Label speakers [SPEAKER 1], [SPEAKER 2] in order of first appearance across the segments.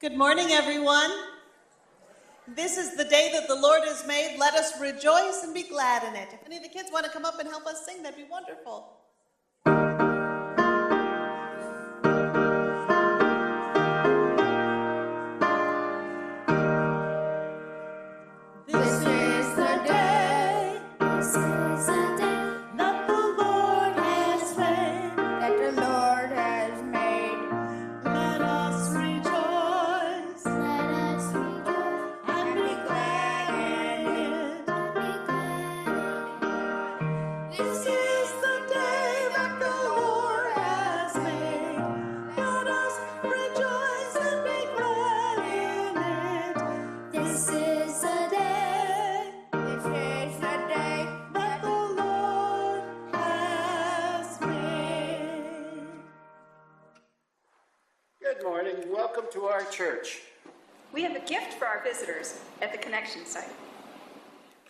[SPEAKER 1] Good morning, everyone. This is the day that the Lord has made. Let us rejoice and be glad in it. If any of the kids want to come up and help us sing, that'd be wonderful.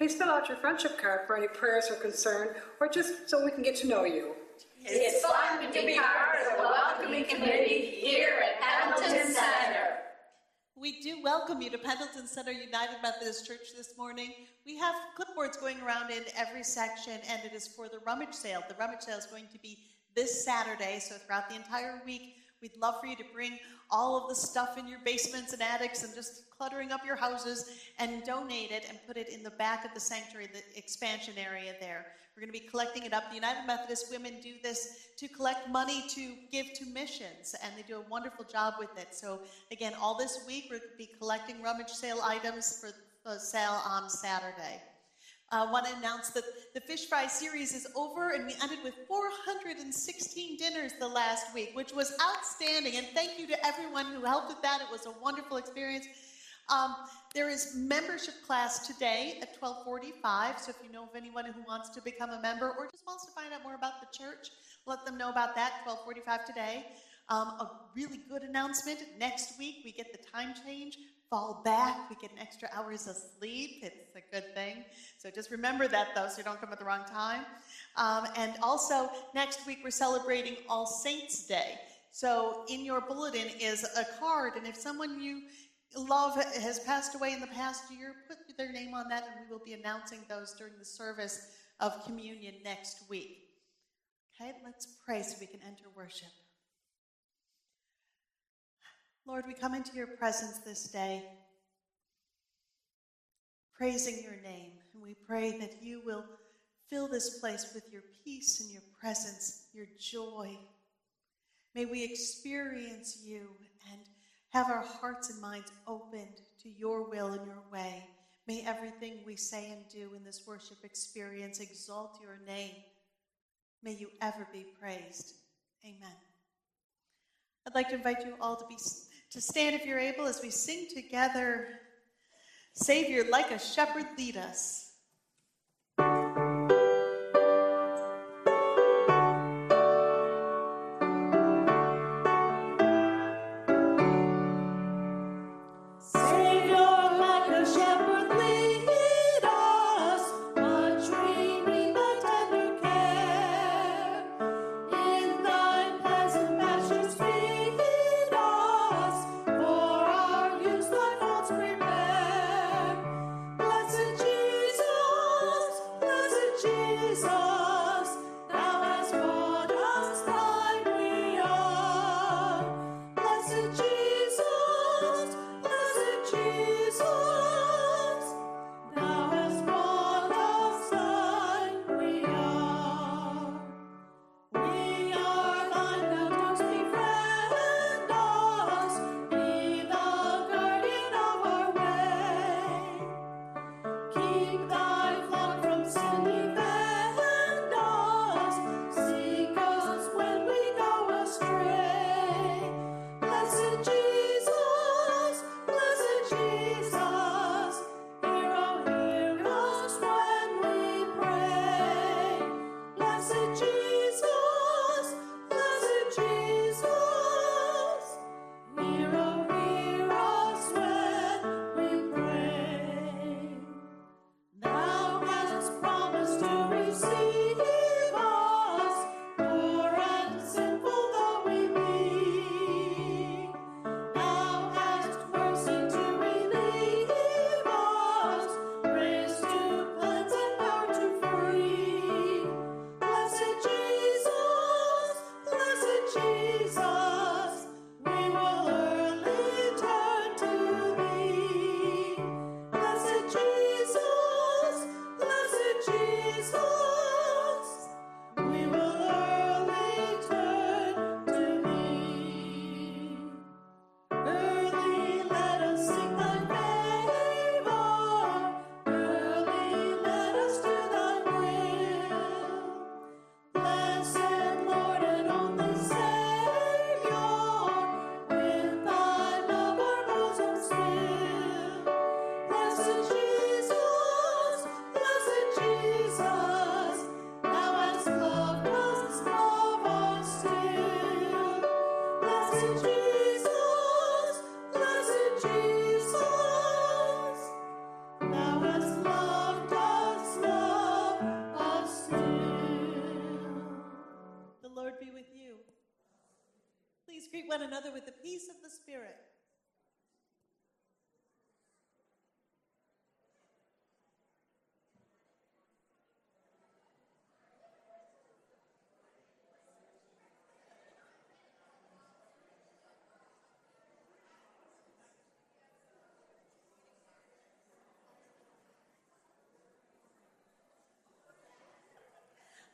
[SPEAKER 2] Please fill out your friendship card for any prayers or concern, or just so we can get to know you.
[SPEAKER 3] It's fun to be part of the welcoming committee here at Pendleton Center.
[SPEAKER 1] We do welcome you to Pendleton Center United Methodist Church this morning. We have clipboards going around in every section, and it is for the rummage sale. The rummage sale is going to be this Saturday, so throughout the entire week, We'd love for you to bring all of the stuff in your basements and attics and just cluttering up your houses and donate it and put it in the back of the sanctuary, the expansion area there. We're going to be collecting it up. The United Methodist Women do this to collect money to give to missions, and they do a wonderful job with it. So, again, all this week, we're going to be collecting rummage sale items for the sale on Saturday. I uh, want to announce that the Fish Fry series is over, and we ended with 416 dinners the last week, which was outstanding. And thank you to everyone who helped with that. It was a wonderful experience. Um, there is membership class today at 1245. So if you know of anyone who wants to become a member or just wants to find out more about the church, let them know about that. 1245 today. Um, a really good announcement. Next week we get the time change fall back. We get an extra hours of sleep. It's a good thing. So just remember that, though, so you don't come at the wrong time. Um, and also, next week we're celebrating All Saints' Day. So in your bulletin is a card, and if someone you love has passed away in the past year, put their name on that, and we will be announcing those during the service of communion next week. Okay, let's pray so we can enter worship. Lord, we come into your presence this day, praising your name, and we pray that you will fill this place with your peace and your presence, your joy. May we experience you and have our hearts and minds opened to your will and your way. May everything we say and do in this worship experience exalt your name. May you ever be praised. Amen. I'd like to invite you all to be to stand if you're able as we sing together Savior, like a shepherd, lead us.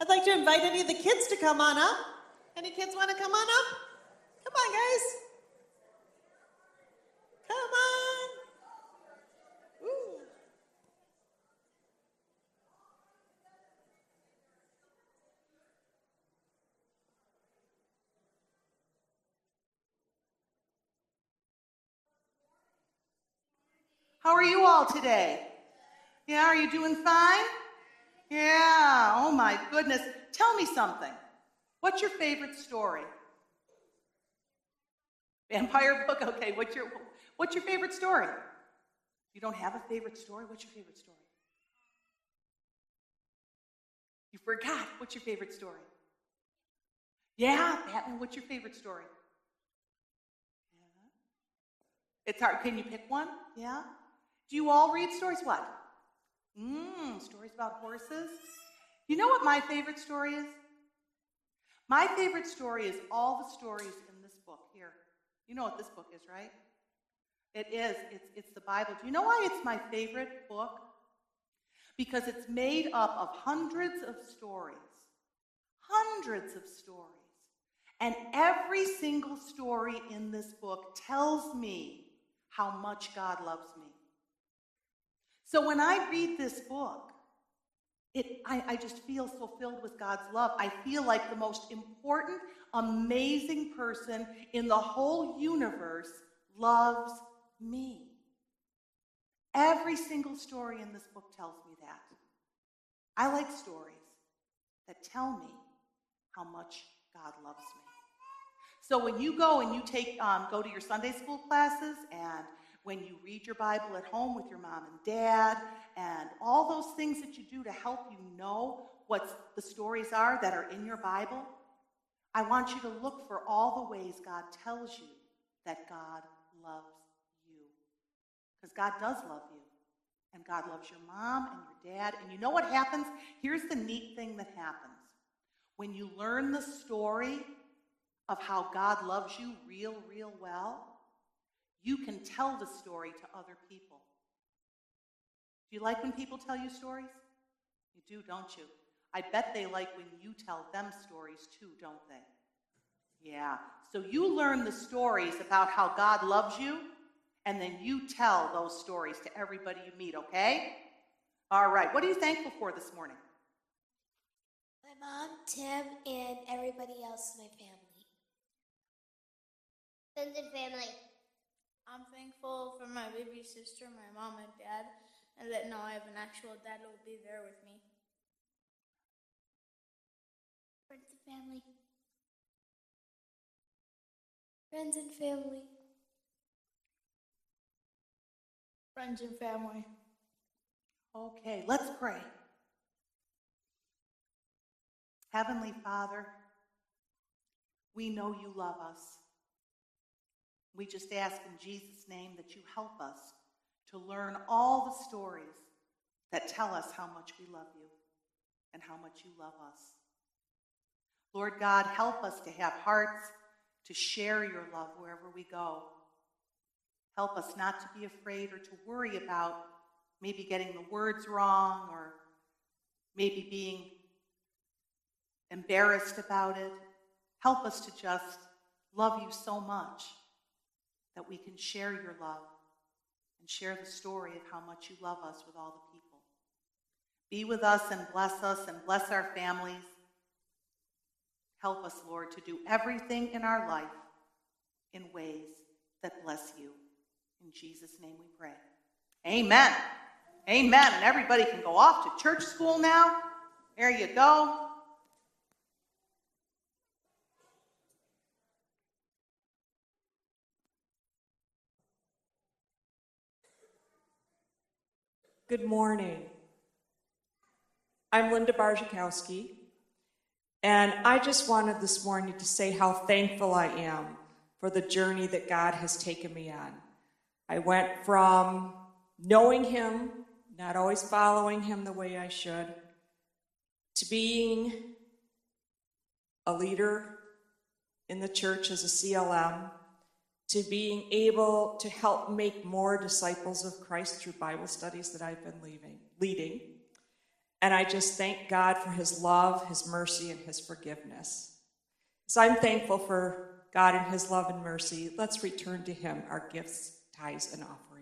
[SPEAKER 1] I'd like to invite any of the kids to come on up. Any kids want to come on up? Come on, guys. Come on. Ooh.
[SPEAKER 4] How are you all today? Yeah, are you doing fine? Yeah, oh my goodness. Tell me something. What's your favorite story? Vampire book? Okay, what's your what's your favorite story? You don't have a favorite story? What's your favorite story? You forgot. What's your favorite story? Yeah, Batman, what's your favorite story? Yeah. It's hard. Can you pick one? Yeah? Do you all read stories? What? Mmm, stories about horses. You know what my favorite story is? My favorite story is all the stories in this book here. You know what this book is, right? It is. It's, it's the Bible. Do you know why it's my favorite book? Because it's made up of hundreds of stories. Hundreds of stories. And every single story in this book tells me how much God loves me. So when I read this book, it, I, I, just feel so filled with God's love. I feel like the most important, amazing person in the whole universe loves me. Every single story in this book tells me that. I like stories that tell me how much God loves me. So when you go and you take um, go to your Sunday school classes and when you read your Bible at home with your mom and dad, and all those things that you do to help you know what the stories are that are in your Bible, I want you to look for all the ways God tells you that God loves you. Because God does love you. And God loves your mom and your dad. And you know what happens? Here's the neat thing that happens. When you learn the story of how God loves you real, real well, you can tell the story to other people. Do you like when people tell you stories? You do, don't you? I bet they like when you tell them stories too, don't they? Yeah. So you learn the stories about how God loves you, and then you tell those stories to everybody you meet, okay? All right. What are you thankful for this morning?
[SPEAKER 5] My mom, Tim, and everybody else in my family.
[SPEAKER 3] Friends and family.
[SPEAKER 6] I'm thankful for my baby sister, my mom and dad, and that now I have an actual dad who will be there with me.
[SPEAKER 5] Friends and family. Friends and family.
[SPEAKER 6] Friends and family.
[SPEAKER 4] Okay, let's pray. Heavenly Father, we know you love us. We just ask in Jesus' name that you help us to learn all the stories that tell us how much we love you and how much you love us. Lord God, help us to have hearts to share your love wherever we go. Help us not to be afraid or to worry about maybe getting the words wrong or maybe being embarrassed about it. Help us to just love you so much that we can share your love and share the story of how much you love us with all the people. Be with us and bless us and bless our families. Help us, Lord, to do everything in our life in ways that bless you. In Jesus' name we pray. Amen. Amen. And everybody can go off to church school now. There you go.
[SPEAKER 7] Good morning. I'm Linda Barzakowski, And I just wanted this morning to say how thankful I am for the journey that God has taken me on. I went from knowing Him, not always following Him the way I should, to being a leader in the church as a CLM, to being able to help make more disciples of Christ through Bible studies that I've been leaving, leading. And I just thank God for His love, His mercy, and His forgiveness. So I'm thankful for God and His love and mercy. Let's return to Him our gifts, tithes, and offerings.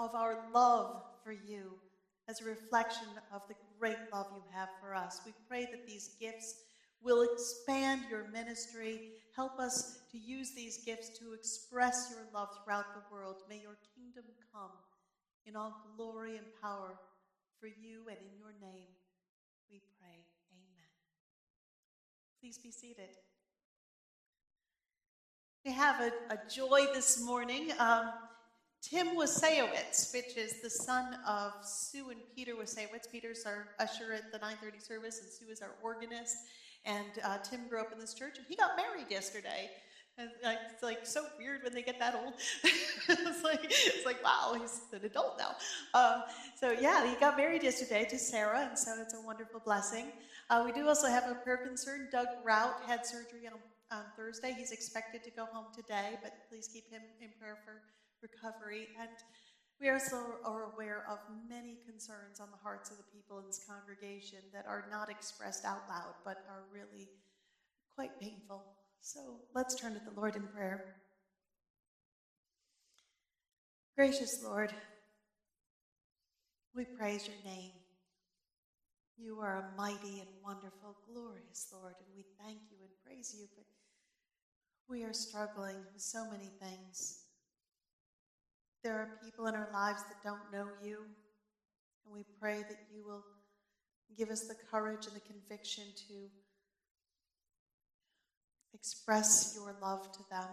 [SPEAKER 1] Of our love for you as a reflection of the great love you have for us. We pray that these gifts will expand your ministry. Help us to use these gifts to express your love throughout the world. May your kingdom come in all glory and power for you and in your name. We pray. Amen. Please be seated. We have a, a joy this morning. Um, Tim Wasejowicz, which is the son of Sue and Peter Wasejowicz. Peter's our usher at the 9:30 service, and Sue is our organist. And uh, Tim grew up in this church, and he got married yesterday. And it's like so weird when they get that old. it's like it's like wow, he's an adult now. Um, so yeah, he got married yesterday to Sarah, and so it's a wonderful blessing. Uh, we do also have a prayer concern. Doug Rout had surgery on, on Thursday. He's expected to go home today, but please keep him in prayer for recovery. And we also are aware of many concerns on the hearts of the people in this congregation that are not expressed out loud, but are really quite painful. So let's turn to the Lord in prayer. Gracious Lord, we praise your name. You are a mighty and wonderful, glorious Lord, and we thank you and praise you, but we are struggling with so many things. There are people in our lives that don't know you, and we pray that you will give us the courage and the conviction to express your love to them.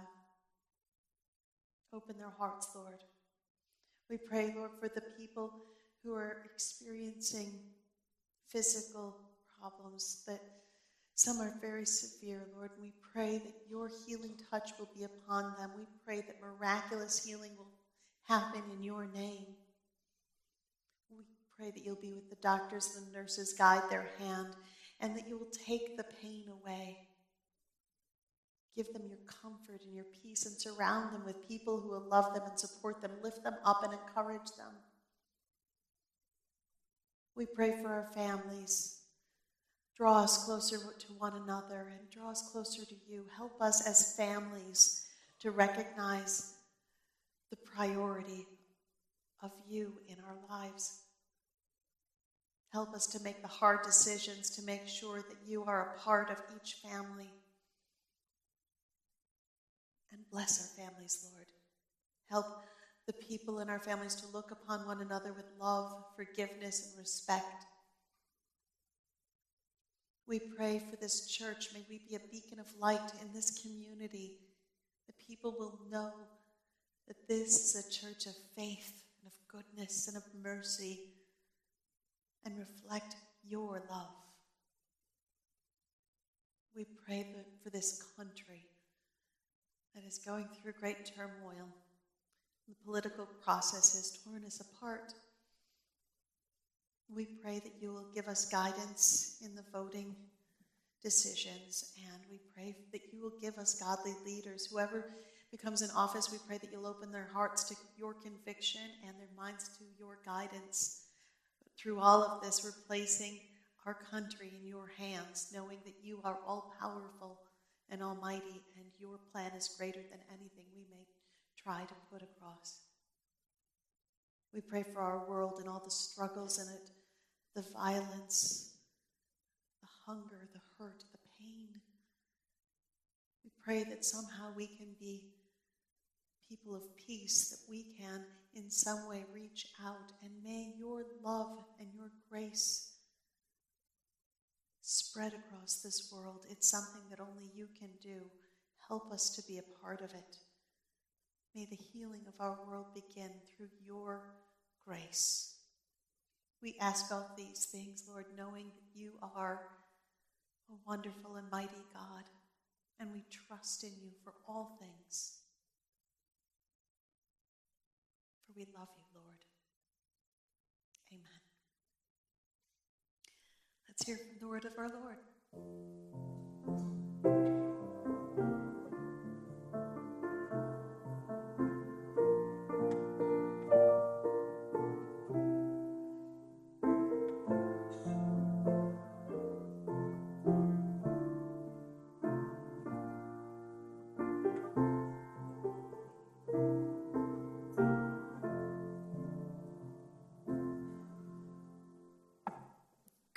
[SPEAKER 1] Open their hearts, Lord. We pray, Lord, for the people who are experiencing physical problems that some are very severe, Lord. We pray that your healing touch will be upon them. We pray that miraculous healing will happen in your name. We pray that you'll be with the doctors and the nurses, guide their hand, and that you will take the pain away. Give them your comfort and your peace and surround them with people who will love them and support them, lift them up and encourage them. We pray for our families. Draw us closer to one another and draw us closer to you. Help us as families to recognize priority of you in our lives. Help us to make the hard decisions to make sure that you are a part of each family. And bless our families, Lord. Help the people in our families to look upon one another with love, forgiveness, and respect. We pray for this church. May we be a beacon of light in this community. The people will know that this is a church of faith and of goodness and of mercy and reflect your love. We pray for this country that is going through great turmoil. The political process has torn us apart. We pray that you will give us guidance in the voting decisions, and we pray that you will give us godly leaders. Whoever becomes in office, we pray that you'll open their hearts to your conviction and their minds to your guidance. But through all of this, we're placing our country in your hands, knowing that you are all powerful and almighty, and your plan is greater than anything we may try to put across. We pray for our world and all the struggles in it, the violence, the hunger, the hurt, the pain. We pray that somehow we can be people of peace, that we can in some way reach out, and may your love and your grace spread across this world. It's something that only you can do. Help us to be a part of it. May the healing of our world begin through your grace. We ask all these things, Lord, knowing that you are a wonderful and mighty God, and we trust in you for all things. For we love you, Lord. Amen. Let's hear from the word of our Lord.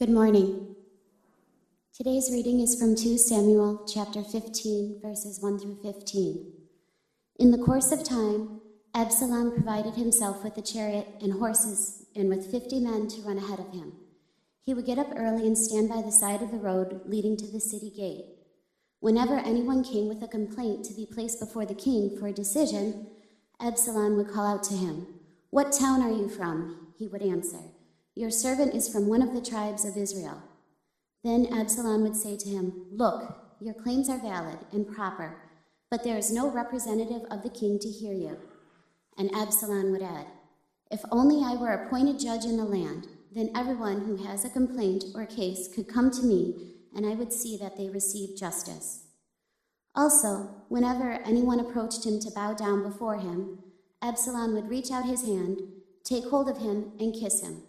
[SPEAKER 8] Good morning. Today's reading is from 2 Samuel chapter 15 verses 1 through 15. In the course of time, Absalom provided himself with a chariot and horses and with 50 men to run ahead of him. He would get up early and stand by the side of the road leading to the city gate. Whenever anyone came with a complaint to be placed before the king for a decision, Absalom would call out to him, What town are you from? He would answer, Your servant is from one of the tribes of Israel. Then Absalom would say to him, Look, your claims are valid and proper, but there is no representative of the king to hear you. And Absalom would add, If only I were appointed judge in the land, then everyone who has a complaint or case could come to me, and I would see that they receive justice. Also, whenever anyone approached him to bow down before him, Absalom would reach out his hand, take hold of him, and kiss him.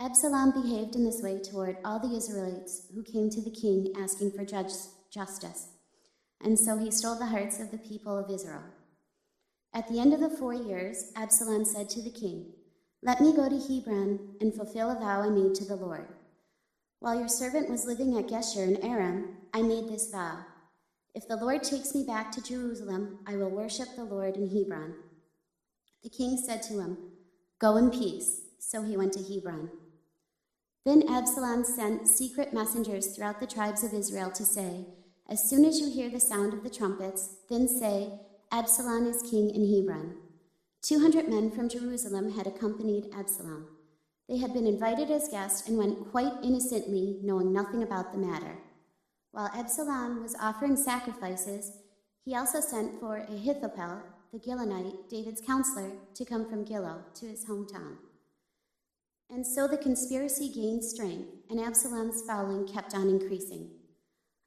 [SPEAKER 8] Absalom behaved in this way toward all the Israelites who came to the king asking for justice, and so he stole the hearts of the people of Israel. At the end of the four years, Absalom said to the king, Let me go to Hebron and fulfill a vow I made to the Lord. While your servant was living at Geshur in Aram, I made this vow. If the Lord takes me back to Jerusalem, I will worship the Lord in Hebron. The king said to him, Go in peace. So he went to Hebron. Then Absalom sent secret messengers throughout the tribes of Israel to say, As soon as you hear the sound of the trumpets, then say, Absalom is king in Hebron. Two hundred men from Jerusalem had accompanied Absalom. They had been invited as guests and went quite innocently, knowing nothing about the matter. While Absalom was offering sacrifices, he also sent for Ahithophel, the Gilonite, David's counselor, to come from Gilo to his hometown. And so the conspiracy gained strength, and Absalom's following kept on increasing.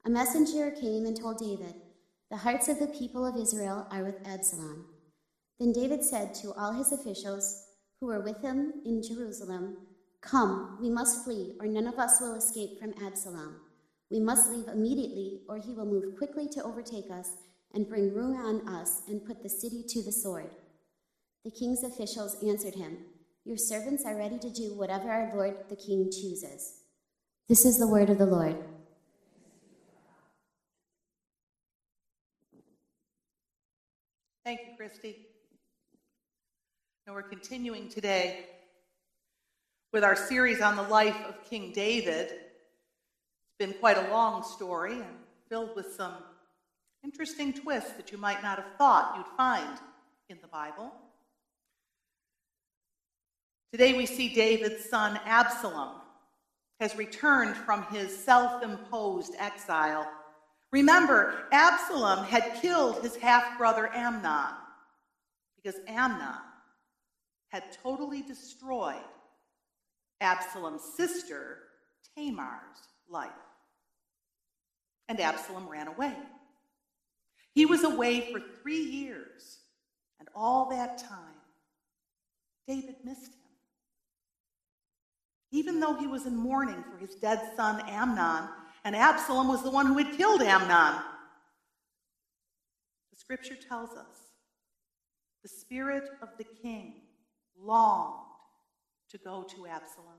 [SPEAKER 8] A messenger came and told David, The hearts of the people of Israel are with Absalom. Then David said to all his officials who were with him in Jerusalem, Come, we must flee, or none of us will escape from Absalom. We must leave immediately, or he will move quickly to overtake us and bring ruin on us and put the city to the sword. The king's officials answered him, your servants are ready to do whatever our Lord the King chooses. This is the word of the Lord.
[SPEAKER 4] Thank you, Christy. And we're continuing today with our series on the life of King David. It's been quite a long story and filled with some interesting twists that you might not have thought you'd find in the Bible. Today we see David's son Absalom has returned from his self imposed exile. Remember, Absalom had killed his half brother Amnon because Amnon had totally destroyed Absalom's sister Tamar's life. And Absalom ran away. He was away for three years, and all that time, David missed him. Even though he was in mourning for his dead son Amnon, and Absalom was the one who had killed Amnon. The scripture tells us the spirit of the king longed to go to Absalom.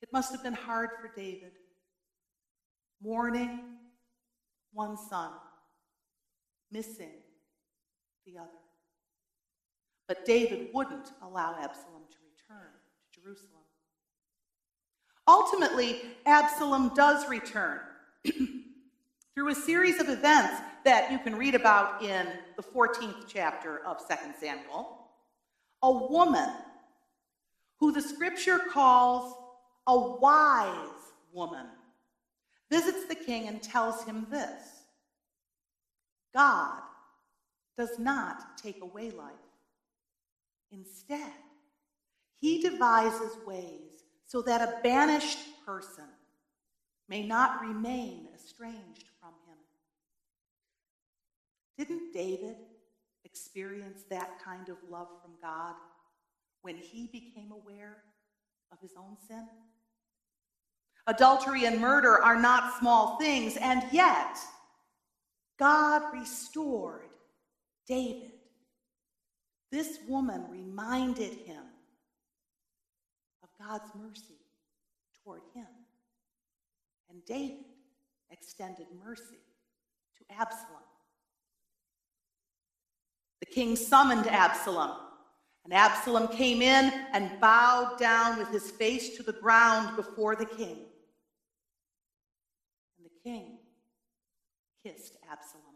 [SPEAKER 4] It must have been hard for David, mourning one son, missing the other. But David wouldn't allow Absalom to return to Jerusalem. Ultimately, Absalom does return through a series of events that you can read about in the 14th chapter of 2 Samuel. A woman who the scripture calls a wise woman visits the king and tells him this God does not take away life. Instead, he devises ways so that a banished person may not remain estranged from him. Didn't David experience that kind of love from God when he became aware of his own sin? Adultery and murder are not small things, and yet God restored David. This woman reminded him God's mercy toward him. And David extended mercy to Absalom. The king summoned Absalom, and Absalom came in and bowed down with his face to the ground before the king. And the king kissed Absalom.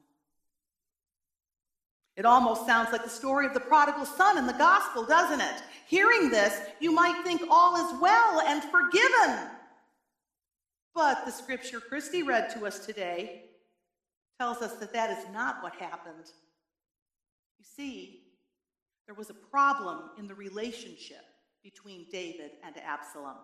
[SPEAKER 4] It almost sounds like the story of the prodigal son in the gospel, doesn't it? Hearing this, you might think all is well and forgiven. But the scripture Christy read to us today tells us that that is not what happened. You see, there was a problem in the relationship between David and Absalom.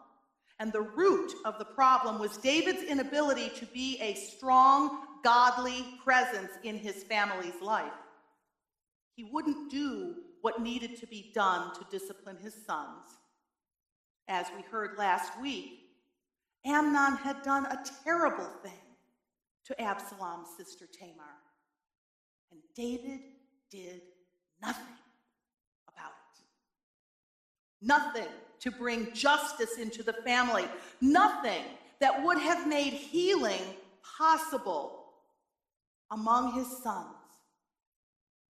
[SPEAKER 4] And the root of the problem was David's inability to be a strong, godly presence in his family's life. He wouldn't do what needed to be done to discipline his sons. As we heard last week, Amnon had done a terrible thing to Absalom's sister Tamar. And David did nothing about it. Nothing to bring justice into the family. Nothing that would have made healing possible among his sons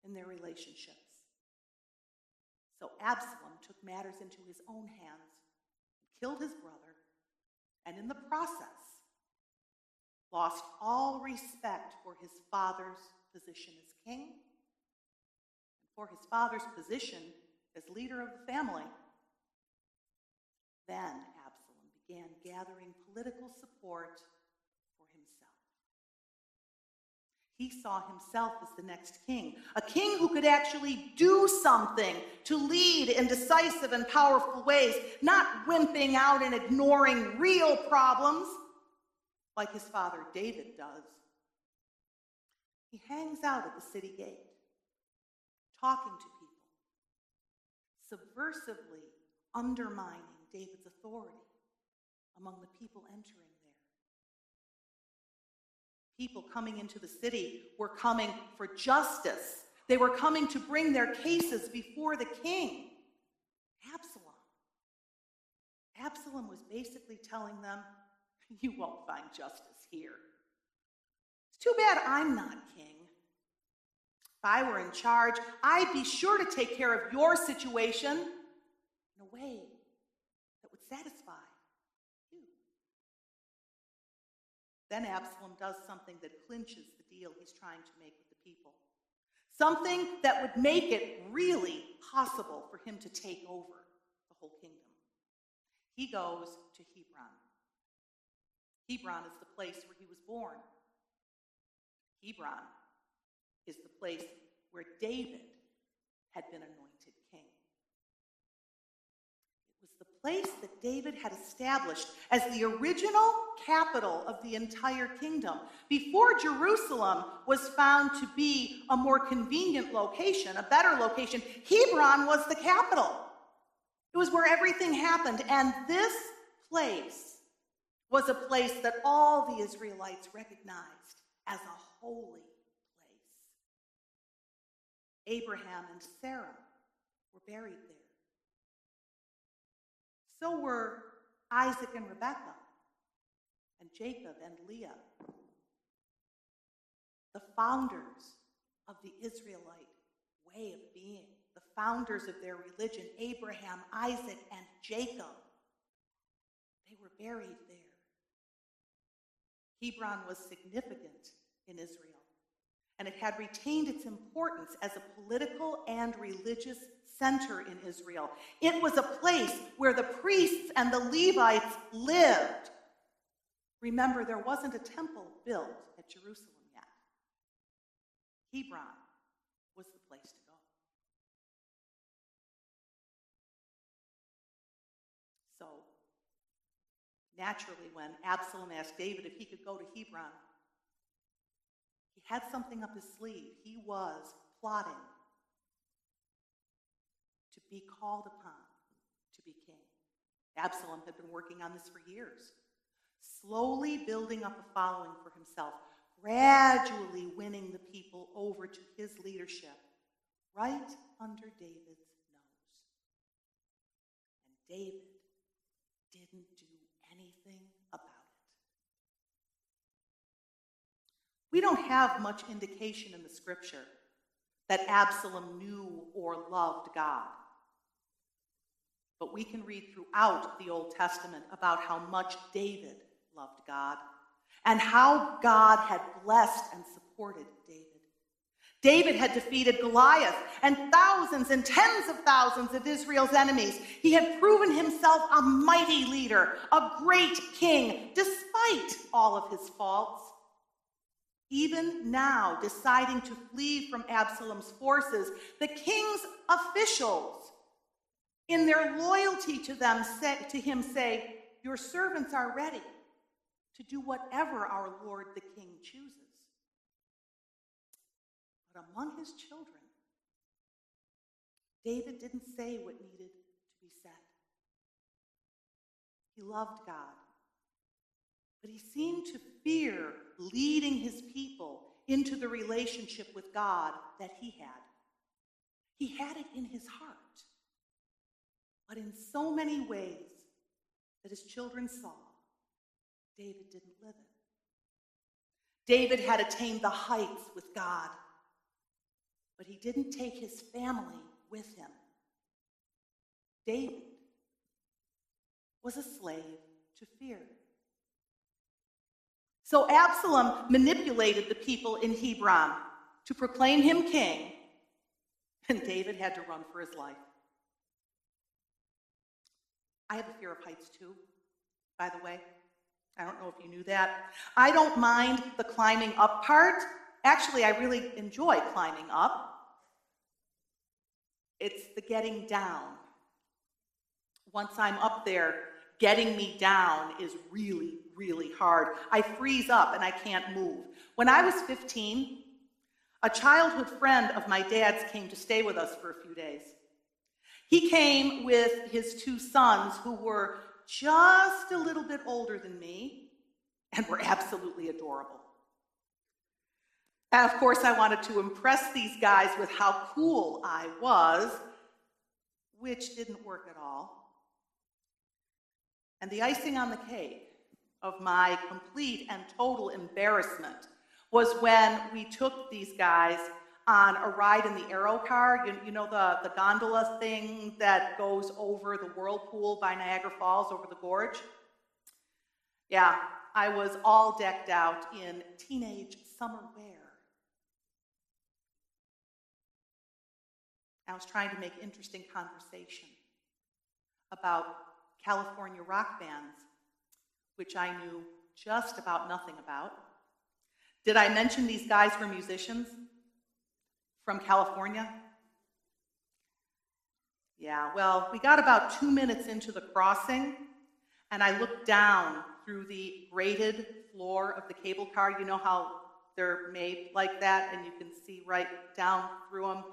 [SPEAKER 4] in their relationships. So Absalom took matters into his own hands killed his brother, and in the process, lost all respect for his father's position as king and for his father's position as leader of the family. Then Absalom began gathering political support for himself. He saw himself as the next king, a king who could actually do something to lead in decisive and powerful ways, not wimping out and ignoring real problems like his father David does. He hangs out at the city gate, talking to people, subversively undermining David's authority among the people entering. People coming into the city were coming for justice. They were coming to bring their cases before the king. Absalom. Absalom was basically telling them, You won't find justice here. It's too bad I'm not king. If I were in charge, I'd be sure to take care of your situation in a way that would satisfy Then Absalom does something that clinches the deal he's trying to make with the people. Something that would make it really possible for him to take over the whole kingdom. He goes to Hebron. Hebron is the place where he was born. Hebron is the place where David had been anointed king. It was the place that David had established as the original capital of the entire kingdom. Before Jerusalem was found to be a more convenient location, a better location, Hebron was the capital. It was where everything happened. And this place was a place that all the Israelites recognized as a holy place. Abraham and Sarah were buried there. So were Isaac and Rebekah, and Jacob and Leah, the founders of the Israelite way of being, the founders of their religion, Abraham, Isaac, and Jacob. They were buried there. Hebron was significant in Israel, and it had retained its importance as a political and religious center in Israel. It was a place where the priests and the Levites lived. Remember, there wasn't a temple built at Jerusalem yet. Hebron was the place to go. So, Naturally, when Absalom asked David if he could go to Hebron, he had something up his sleeve. He was plotting to be called upon to be king. Absalom had been working on this for years, slowly building up a following for himself, gradually winning the people over to his leadership, right under David's nose. And David didn't do anything about it. We don't have much indication in the scripture that Absalom knew or loved God. But we can read throughout the Old Testament about how much David loved God and how God had blessed and supported David. David had defeated Goliath and thousands and tens of thousands of Israel's enemies. He had proven himself a mighty leader, a great king, despite all of his faults. Even now, deciding to flee from Absalom's forces, the king's officials, in their loyalty to them, say, to him, say, "Your servants are ready to do whatever our Lord the King chooses." But among his children, David didn't say what needed to be said. He loved God, but he seemed to fear leading his people into the relationship with God that he had. He had it in his heart, but in so many ways that his children saw, David didn't live it. David had attained the heights with God but he didn't take his family with him. David was a slave to fear. So Absalom manipulated the people in Hebron to proclaim him king, and David had to run for his life. I have a fear of heights too, by the way. I don't know if you knew that. I don't mind the climbing up part. Actually, I really enjoy climbing up. It's the getting down. Once I'm up there, getting me down is really, really hard. I freeze up and I can't move. When I was 15, a childhood friend of my dad's came to stay with us for a few days. He came with his two sons, who were just a little bit older than me and were absolutely adorable. And of course, I wanted to impress these guys with how cool I was, which didn't work at all. And the icing on the cake of my complete and total embarrassment was when we took these guys on a ride in the aero car. You, you, know, the, the gondola thing that goes over the whirlpool by Niagara Falls over the gorge? Yeah, I was all decked out in teenage summer wear. I was trying to make interesting conversation about California rock bands, which I knew just about nothing about. Did I mention these guys were musicians from California? Yeah, well, we got about two minutes into the crossing, and I looked down through the grated floor of the cable car. You know how they're made like that, and you can see right down through them.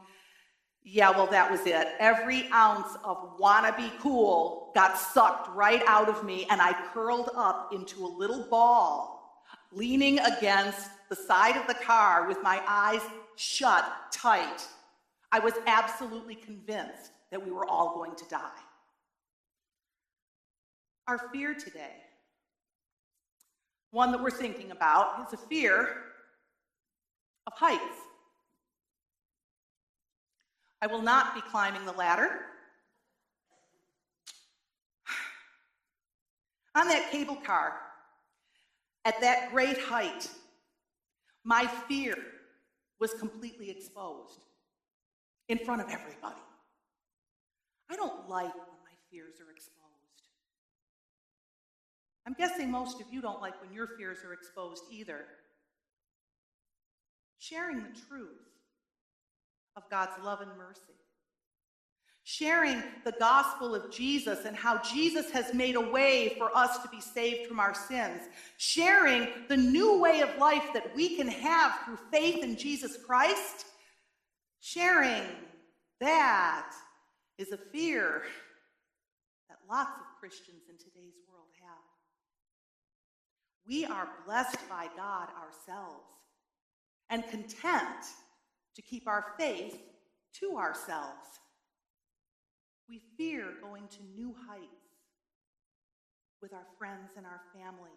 [SPEAKER 4] Yeah, well, that was it. Every ounce of wannabe cool got sucked right out of me, and I curled up into a little ball, leaning against the side of the car with my eyes shut tight. I was absolutely convinced that we were all going to die. Our fear today, one that we're thinking about, is a fear of heights. I will not be climbing the ladder. On that cable car, at that great height, my fear was completely exposed in front of everybody. I don't like when my fears are exposed. I'm guessing most of you don't like when your fears are exposed either. Sharing the truth of God's love and mercy. Sharing the gospel of Jesus and how Jesus has made a way for us to be saved from our sins. Sharing the new way of life that we can have through faith in Jesus Christ. Sharing that is a fear that lots of Christians in today's world have. We are blessed by God ourselves and content to keep our faith to ourselves. We fear going to new heights with our friends and our family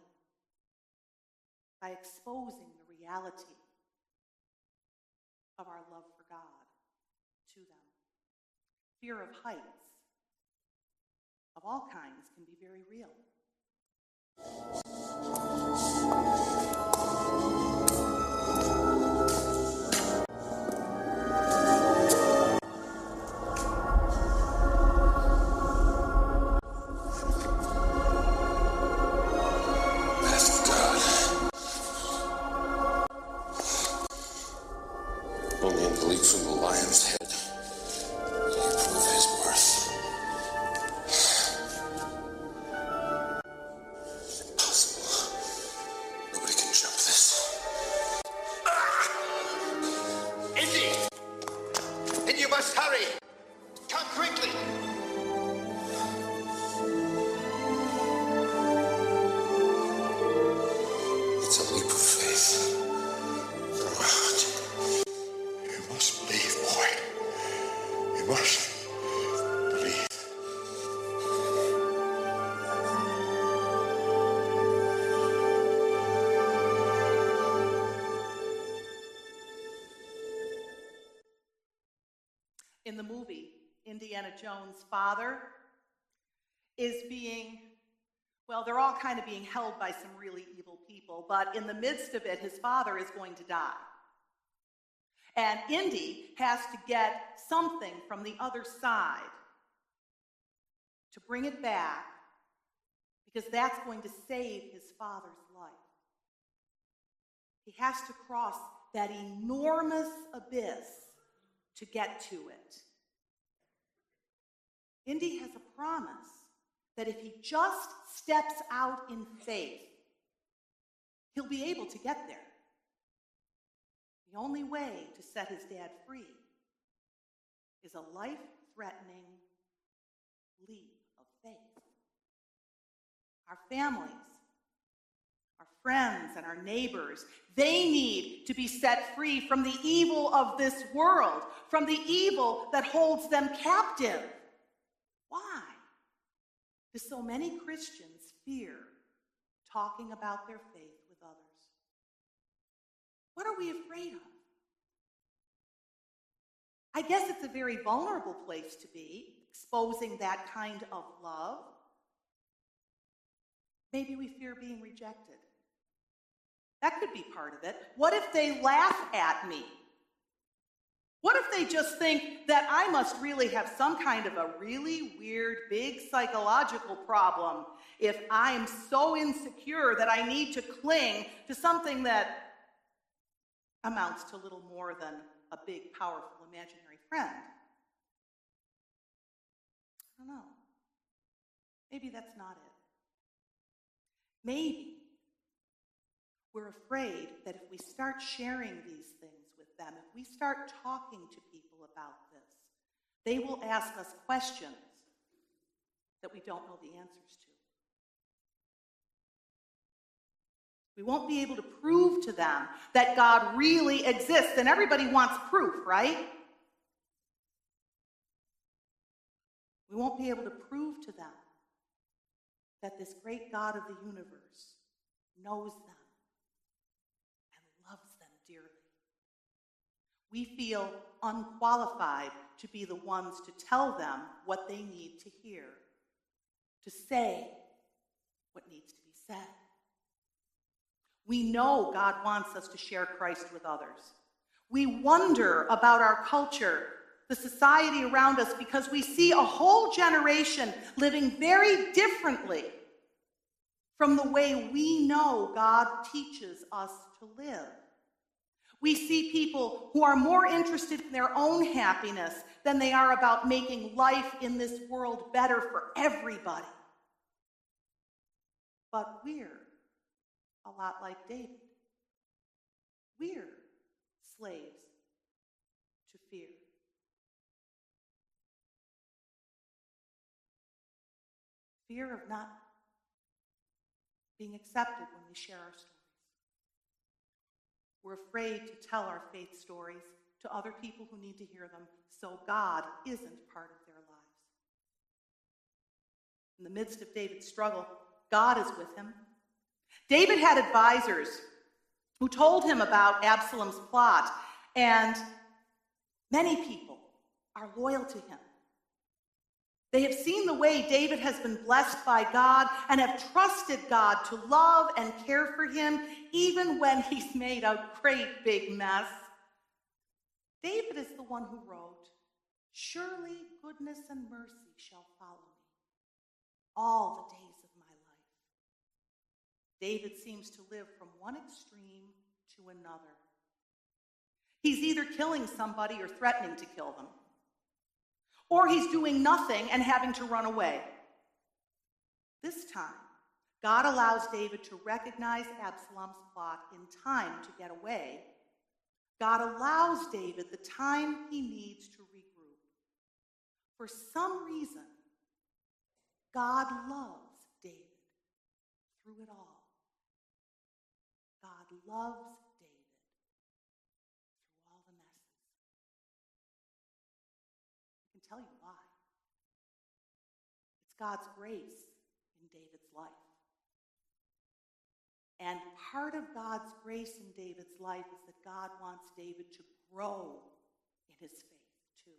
[SPEAKER 4] by exposing the reality of our love for God to them. Fear of heights of all kinds can be very real. Indiana Jones' father is being, well, they're all kind of being held by some really evil people, but in the midst of it, his father is going to die. And Indy has to get something from the other side to bring it back because that's going to save his father's life. He has to cross that enormous abyss to get to it. Indy has a promise that if he just steps out in faith, he'll be able to get there. The only way to set his dad free is a life threatening leap of faith. Our families, our friends, and our neighbors, they need to be set free from the evil of this world, from the evil that holds them captive. Do so many Christians fear talking about their faith with others? What are we afraid of? I guess it's a very vulnerable place to be, exposing that kind of love. Maybe we fear being rejected. That could be part of it. What if they laugh at me? What if they just think that I must really have some kind of a really weird, big psychological problem if I'm so insecure that I need to cling to something that amounts to little more than a big, powerful, imaginary friend? I don't know. Maybe that's not it. Maybe we're afraid that if we start sharing these things them, if we start talking to people about this, they will ask us questions that we don't know the answers to. We won't be able to prove to them that God really exists, and everybody wants proof, right? We won't be able to prove to them that this great God of the universe knows them we feel unqualified to be the ones to tell them what they need to hear, to say what needs to be said. We know God wants us to share Christ with others. We wonder about our culture, the society around us, because we see a whole generation living very differently from the way we know God teaches us to live. We see people who are more interested in their own happiness than they are about making life in this world better for everybody. But we're a lot like David. We're slaves to fear. Fear of not being accepted when we share our story. We're afraid to tell our faith stories to other people who need to hear them, so God isn't part of their lives. In the midst of David's struggle, God is with him. David had advisors who told him about Absalom's plot, and many people are loyal to him. They have seen the way David has been blessed by God and have trusted God to love and care for him even when he's made a great big mess. David is the one who wrote, Surely goodness and mercy shall follow me all the days of my life. David seems to live from one extreme to another. He's either killing somebody or threatening to kill them or he's doing nothing and having to run away. This time, God allows David to recognize Absalom's plot in time to get away. God allows David the time he needs to regroup. For some reason, God loves David through it all. God loves David through all the messes. I can tell you why. It's God's grace in David's life. And part of God's grace in David's life is that God wants David to grow in his faith too.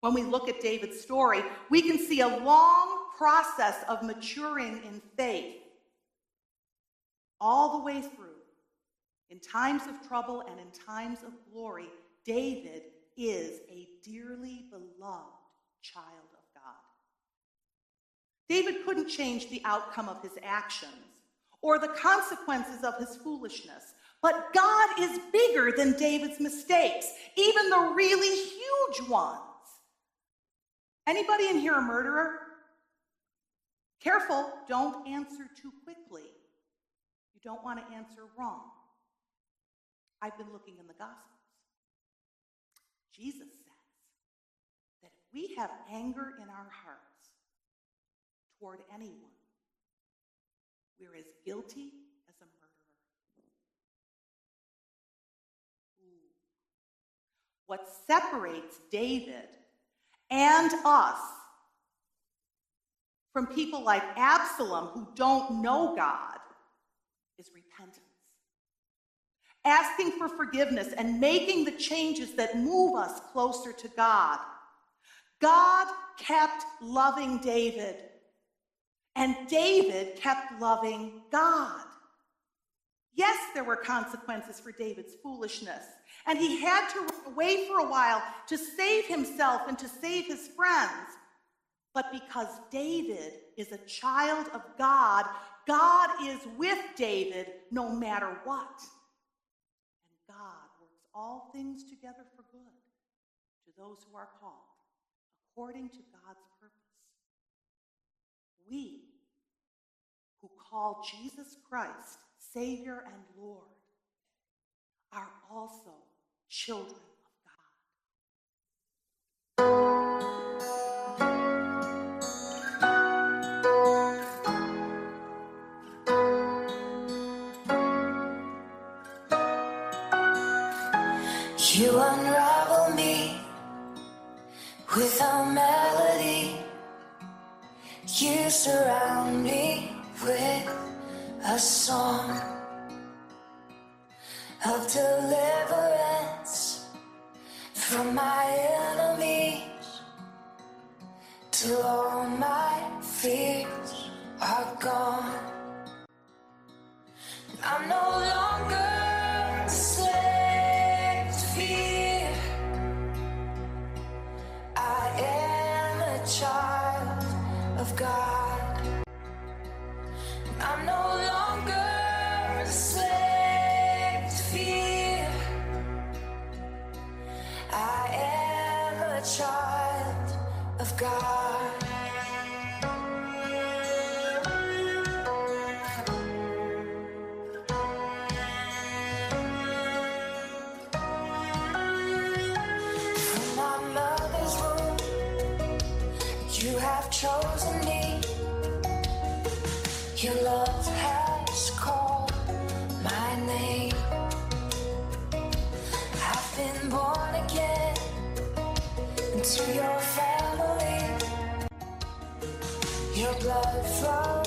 [SPEAKER 4] When we look at David's story, we can see a long process of maturing in faith all the way through. In times of trouble and in times of glory, David is a dearly beloved child of God. David couldn't change the outcome of his actions or the consequences of his foolishness. But God is bigger than David's mistakes, even the really huge ones. Anybody in here a murderer? Careful, don't answer too quickly. You don't want to answer wrong. I've been looking in the Gospels. Jesus says that if we have anger in our hearts toward anyone, we're as guilty as a murderer. Ooh. What separates David and us from people like Absalom who don't know God is repentance. Asking for forgiveness and making the changes that move us closer to God. God kept loving David and David kept loving God. Yes, there were consequences for David's foolishness, and he had to run away for a while to save himself and to save his friends. But because David is a child of God, God is with David no matter what. And God works all things together for good to those who are called according to God's purpose. We who call Jesus Christ Savior and Lord are also children of
[SPEAKER 9] God. You unravel me with a melody. You surround me with a song of deliverance from my enemies till all my fears are gone. I'm no longer you have chosen me. Your love has called my name. I've been born again into your family. Your blood flows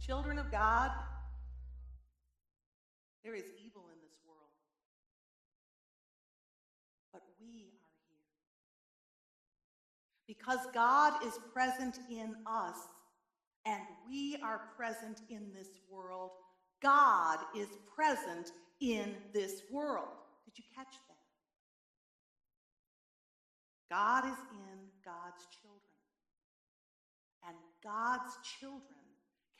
[SPEAKER 9] Children of God, there
[SPEAKER 4] is evil in this world, but we are here. Because God is present in us and we are present in this world, God is present in this world. Did you catch that? God is in God's children, and God's children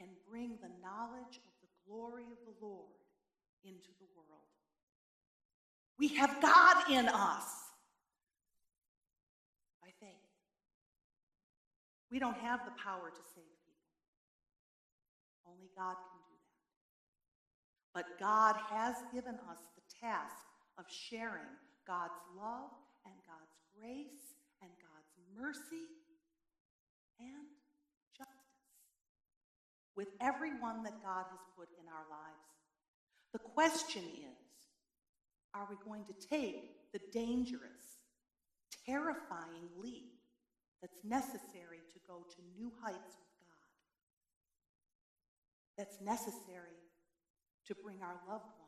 [SPEAKER 4] can bring the knowledge of the glory of the Lord into the world. We have God in us by faith. We don't have the power to save people, only God can do that. But God has given us the task of sharing God's love and God's grace and God's mercy and with everyone that God has put in our lives. The question is are we going to take the dangerous, terrifying leap that's necessary to go to new heights with God? That's necessary to bring our loved ones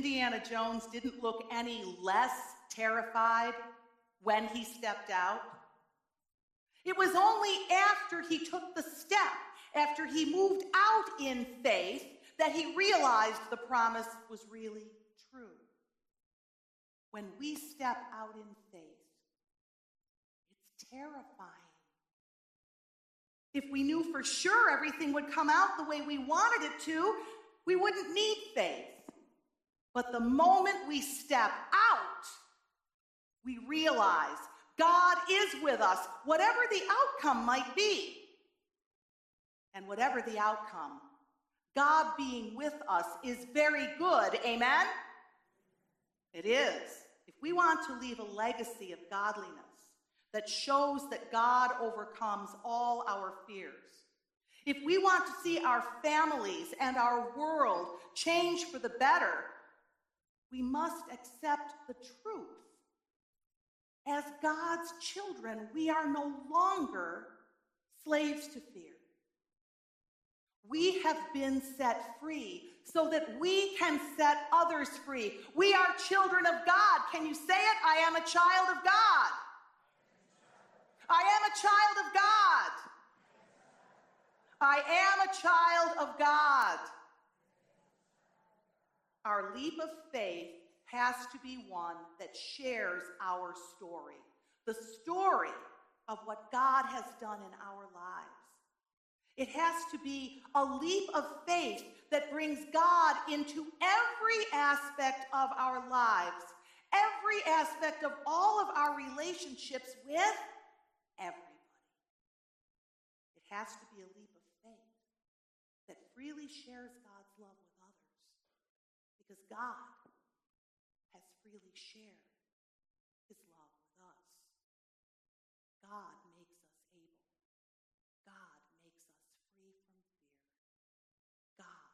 [SPEAKER 4] Indiana Jones didn't look any less terrified when he stepped out. It was only after he took the step, after he moved out in faith, that he realized the promise was really true. When we step out in faith, it's terrifying. If we knew for sure everything would come out the way we wanted it to, we wouldn't need faith. But the moment we step out, we realize God is with us, whatever the outcome might be. And whatever the outcome, God being with us is very good. Amen? It is. If we want to leave a legacy of godliness that shows that God overcomes all our fears, if we want to see our families and our world change for the better, we must accept the truth. As God's children, we are no longer slaves to fear. We have been set free so that we can set others free. We are children of God. Can you say it? I am a child of God. I am a child of God. I am a child of God. Our leap of faith has to be one that shares our story, the story of what God has done in our lives. It has to be a leap of faith that brings God into every aspect of our lives, every aspect of all of our relationships with everybody. It has to be a leap of faith that freely shares because God has freely shared his love with us. God makes us able. God makes us free from fear. God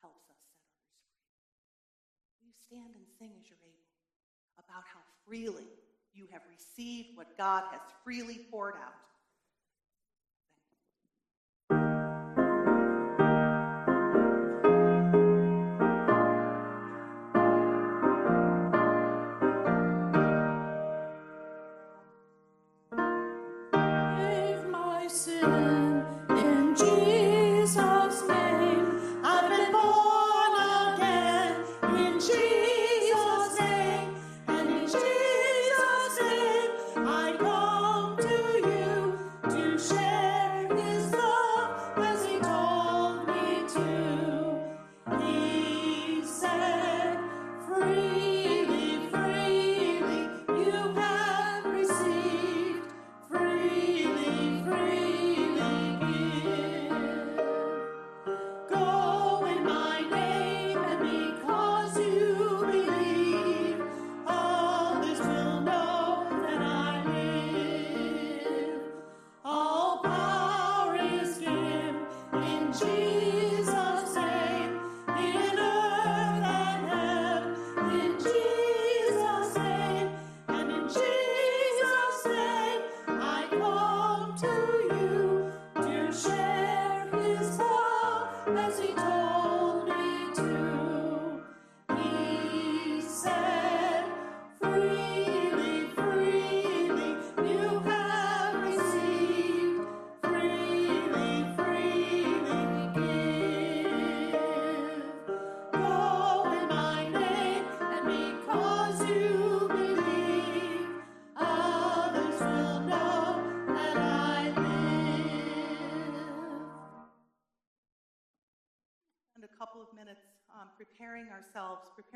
[SPEAKER 4] helps us set others free. Will you stand and sing as you're able about how freely you have received what God has freely poured out?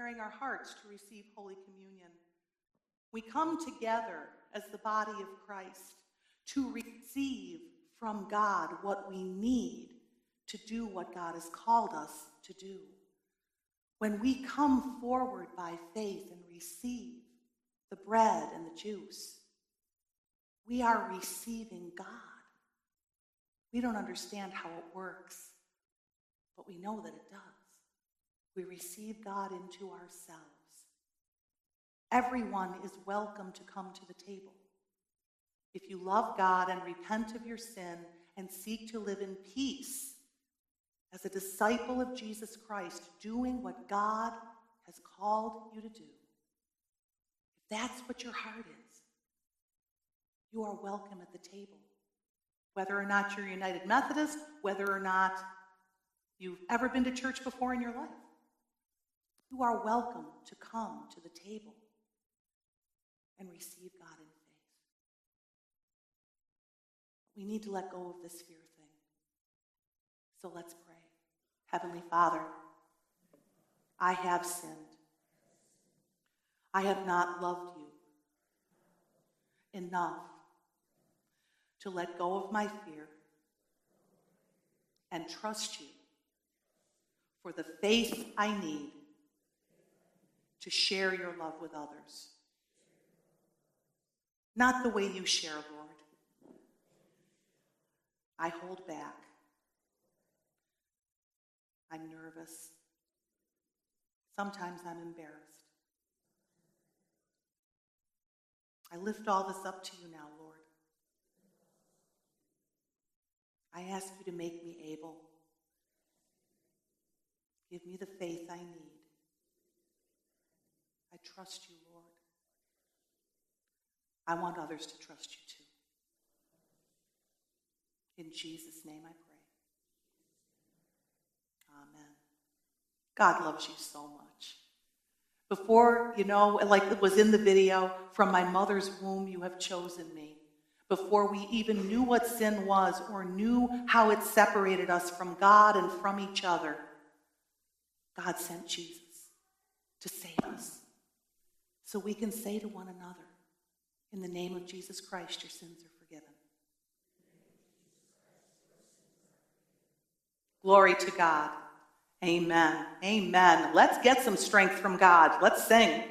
[SPEAKER 4] Preparing our hearts to receive Holy Communion. We come together as the body of Christ to receive from God what we need to do what God has called us to do. When we come forward by faith and receive the bread and the juice, we are receiving God. We don't understand how it works, but we know that it does. We receive God into ourselves. Everyone is welcome to come to the table. If you love God and repent of your sin and seek to live in peace as a disciple of Jesus Christ, doing what God has called you to do, if that's what your heart is, you are welcome at the table. Whether or not you're United Methodist, whether or not you've ever been to church before in your life, you are welcome to come to the table and receive God in faith. We need to let go of this fear thing. So let's pray. Heavenly Father, I have sinned. I have not loved you enough to let go of my fear and trust you for the faith I need to share your love with others. Not the way you share, Lord. I hold back. I'm nervous. Sometimes I'm embarrassed. I lift all this up to you now, Lord. I ask you to make me able. Give me the faith I need. I trust you, Lord. I want others to trust you too. In Jesus' name I pray. Amen. God loves you so much. Before, you know, like it was in the video, from my mother's womb you have chosen me. Before we even knew what sin was or knew how it separated us from God and from each other, God sent Jesus to save us. So we can say to one another, in the name of Jesus Christ, your sins are forgiven. Glory to God. Amen. Amen. Let's get some strength from God. Let's sing.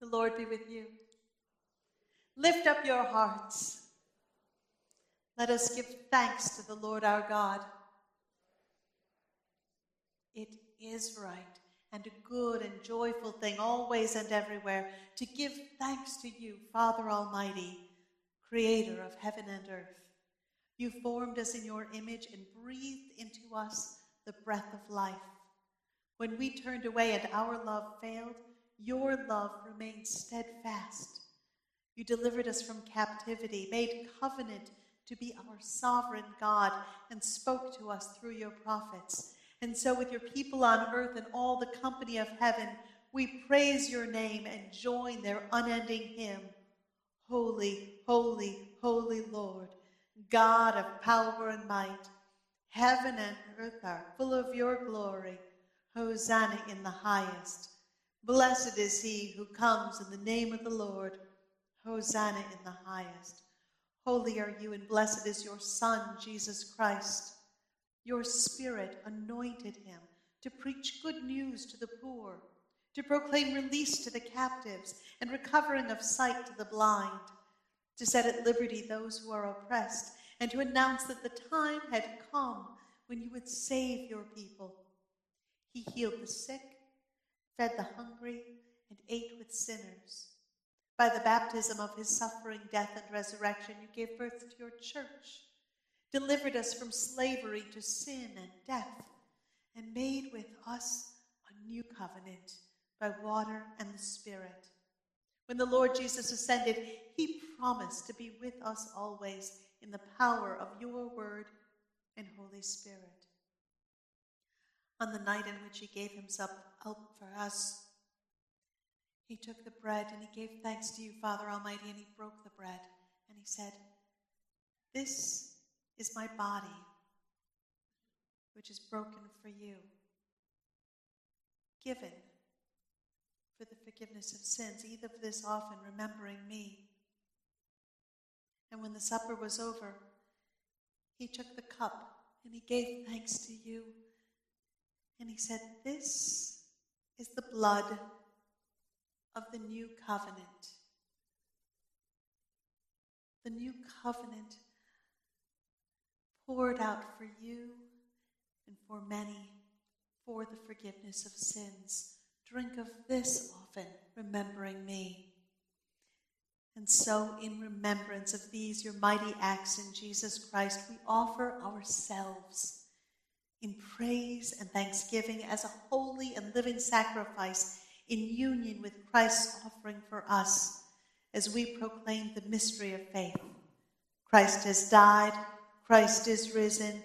[SPEAKER 1] The Lord be with you. Lift up your hearts. Let us give thanks to the Lord our God. It is right and a good and joyful thing, always and everywhere, to give thanks to you, Father Almighty, Creator of heaven and earth. You formed us in your image and breathed into us the breath of life. When we turned away and our love failed, your love remained steadfast. You delivered us from captivity, made covenant to be our sovereign God, and spoke to us through your prophets. And so, with your people on earth and all the company of heaven, we praise your name and join their unending hymn Holy, holy, holy Lord, God of power and might. Heaven and earth are full of your glory. Hosanna in the highest. Blessed is he who comes in the name of the Lord. Hosanna in the highest. Holy are you, and blessed is your Son, Jesus Christ. Your Spirit anointed him to preach good news to the poor, to proclaim release to the captives, and recovering of sight to the blind, to set at liberty those who are oppressed, and to announce that the time had come when you would save your people. He healed the sick fed the hungry, and ate with sinners. By the baptism of his suffering, death, and resurrection, you gave birth to your church, delivered us from slavery to sin and death, and made with us a new covenant by water and the Spirit. When the Lord Jesus ascended, he promised to be with us always in the power of your word and Holy Spirit on the night in which he gave himself up for us. He took the bread and he gave thanks to you, Father Almighty, and he broke the bread And he said, This is my body, which is broken for you, given for the forgiveness of sins. Eat of this often, remembering me. And when the supper was over, he took the cup and he gave thanks to you. And he said, This is the blood of the new covenant. The new covenant poured out for you and for many for the forgiveness of sins. Drink of this often, remembering me. And so, in remembrance of these, your mighty acts in Jesus Christ, we offer ourselves in praise and thanksgiving as a holy and living sacrifice in union with Christ's offering for us as we proclaim the mystery of faith. Christ has died, Christ is risen,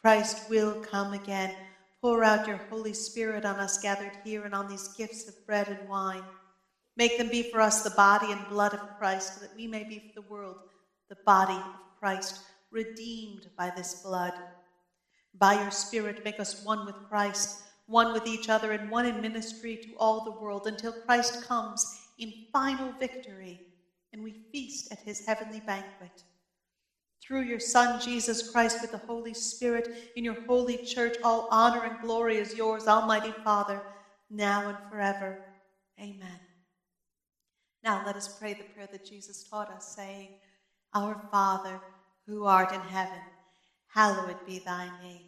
[SPEAKER 1] Christ will come again. Pour out your Holy Spirit on us gathered here and on these gifts of bread and wine. Make them be for us the body and blood of Christ, so that we may be for the world the body of Christ, redeemed by this blood. By your Spirit, make us one with Christ, one with each other, and one in ministry to all the world until Christ comes in final victory and we feast at his heavenly banquet. Through your Son, Jesus Christ, with the Holy Spirit, in your holy church, all honor and glory is yours, Almighty Father, now and forever. Amen. Now let us pray the prayer that Jesus taught us, saying, Our Father, who art in heaven, hallowed be thy name.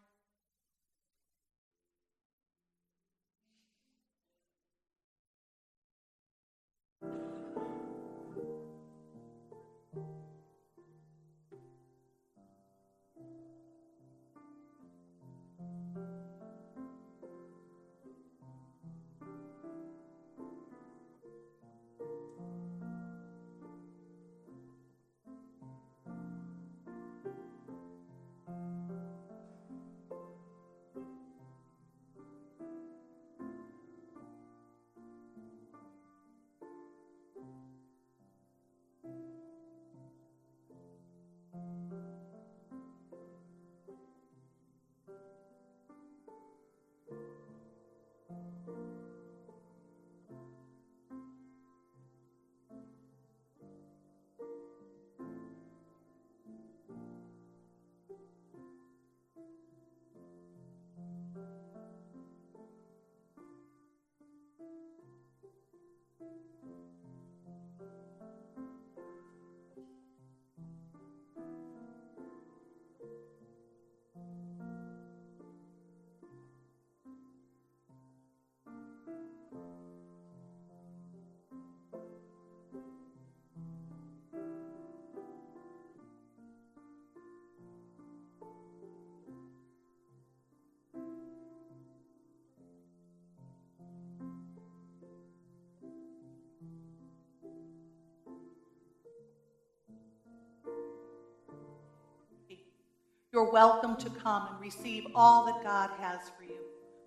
[SPEAKER 4] You're welcome to come and receive all that God has for you.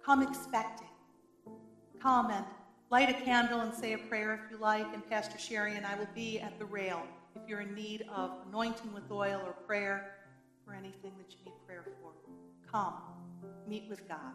[SPEAKER 4] Come expecting. Come and light a candle and say a prayer if you like, and Pastor Sherry and I will be at the rail if you're in need of anointing with oil or prayer or anything that you need prayer for. Come, meet with God.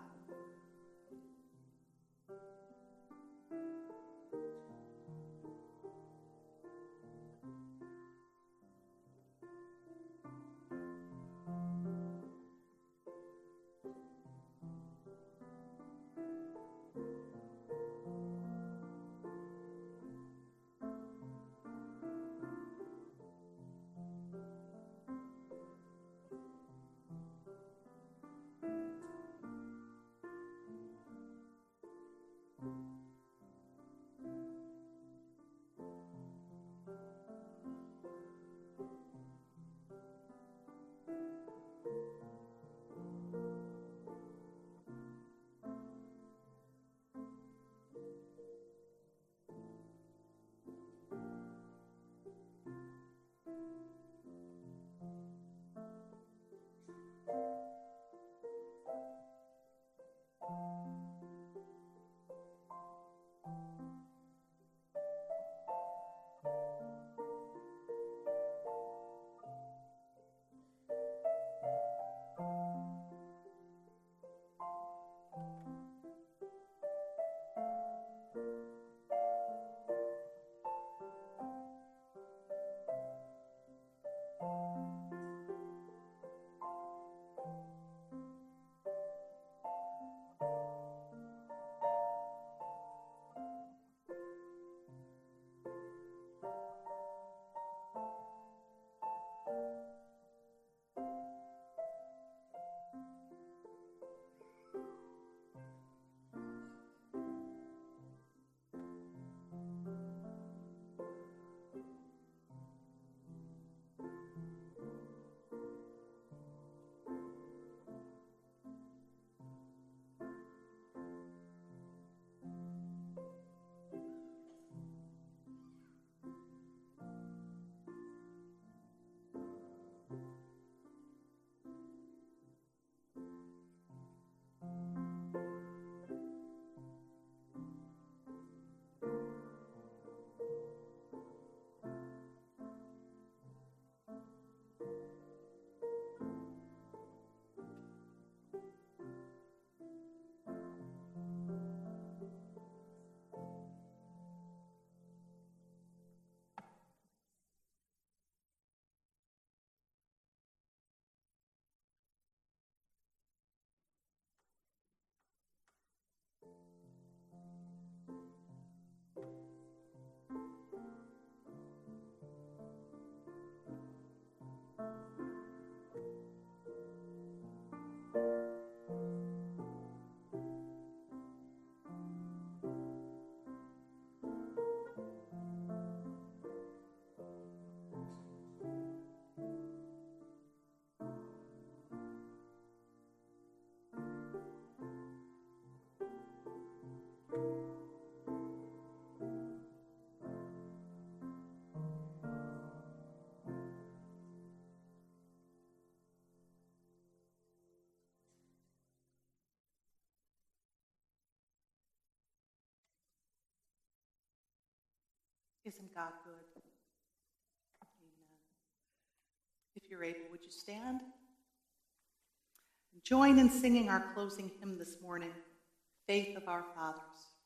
[SPEAKER 4] Isn't God good? Amen. If you're able, would you stand? Join in singing our closing hymn this morning, Faith of Our Fathers.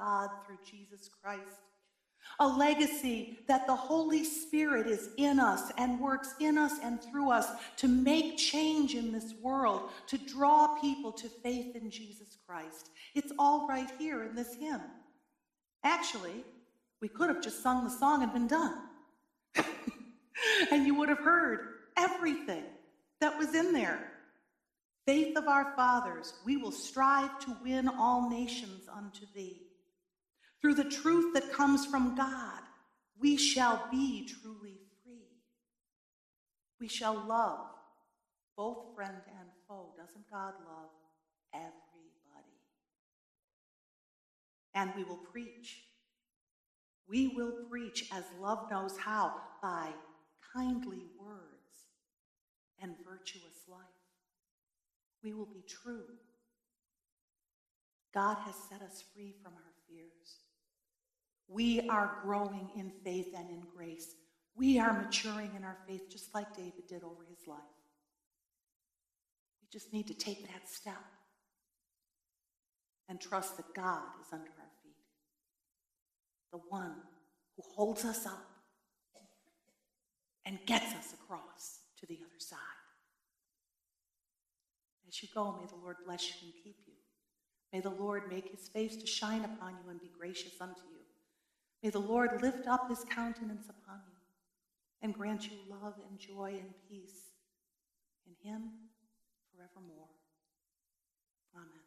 [SPEAKER 4] God through Jesus Christ, a legacy that the Holy Spirit is in us and works in us and through us to make change in this world, to draw people to faith in Jesus Christ. It's all right here in this hymn. Actually, we could have just sung the song and been done. and you would have heard everything that was in there faith of our fathers, we will strive to win all nations unto thee. Through the truth that comes from God, we shall be truly free. We shall love both friend and foe. Doesn't God love everybody? And we will preach. We will preach as love knows how by kindly words and virtuous life we will be true. God has set us free from our fears. We are growing in faith and in grace. We are maturing in our faith just like David did over his life. We just need to take that step and trust that God is under our feet, the one who holds us up and gets us across to the other side. As you go, may the Lord bless you and keep you. May the Lord make his face to shine upon you and be gracious unto you. May the Lord lift up his countenance upon you and grant you love and joy and peace in him forevermore. Amen.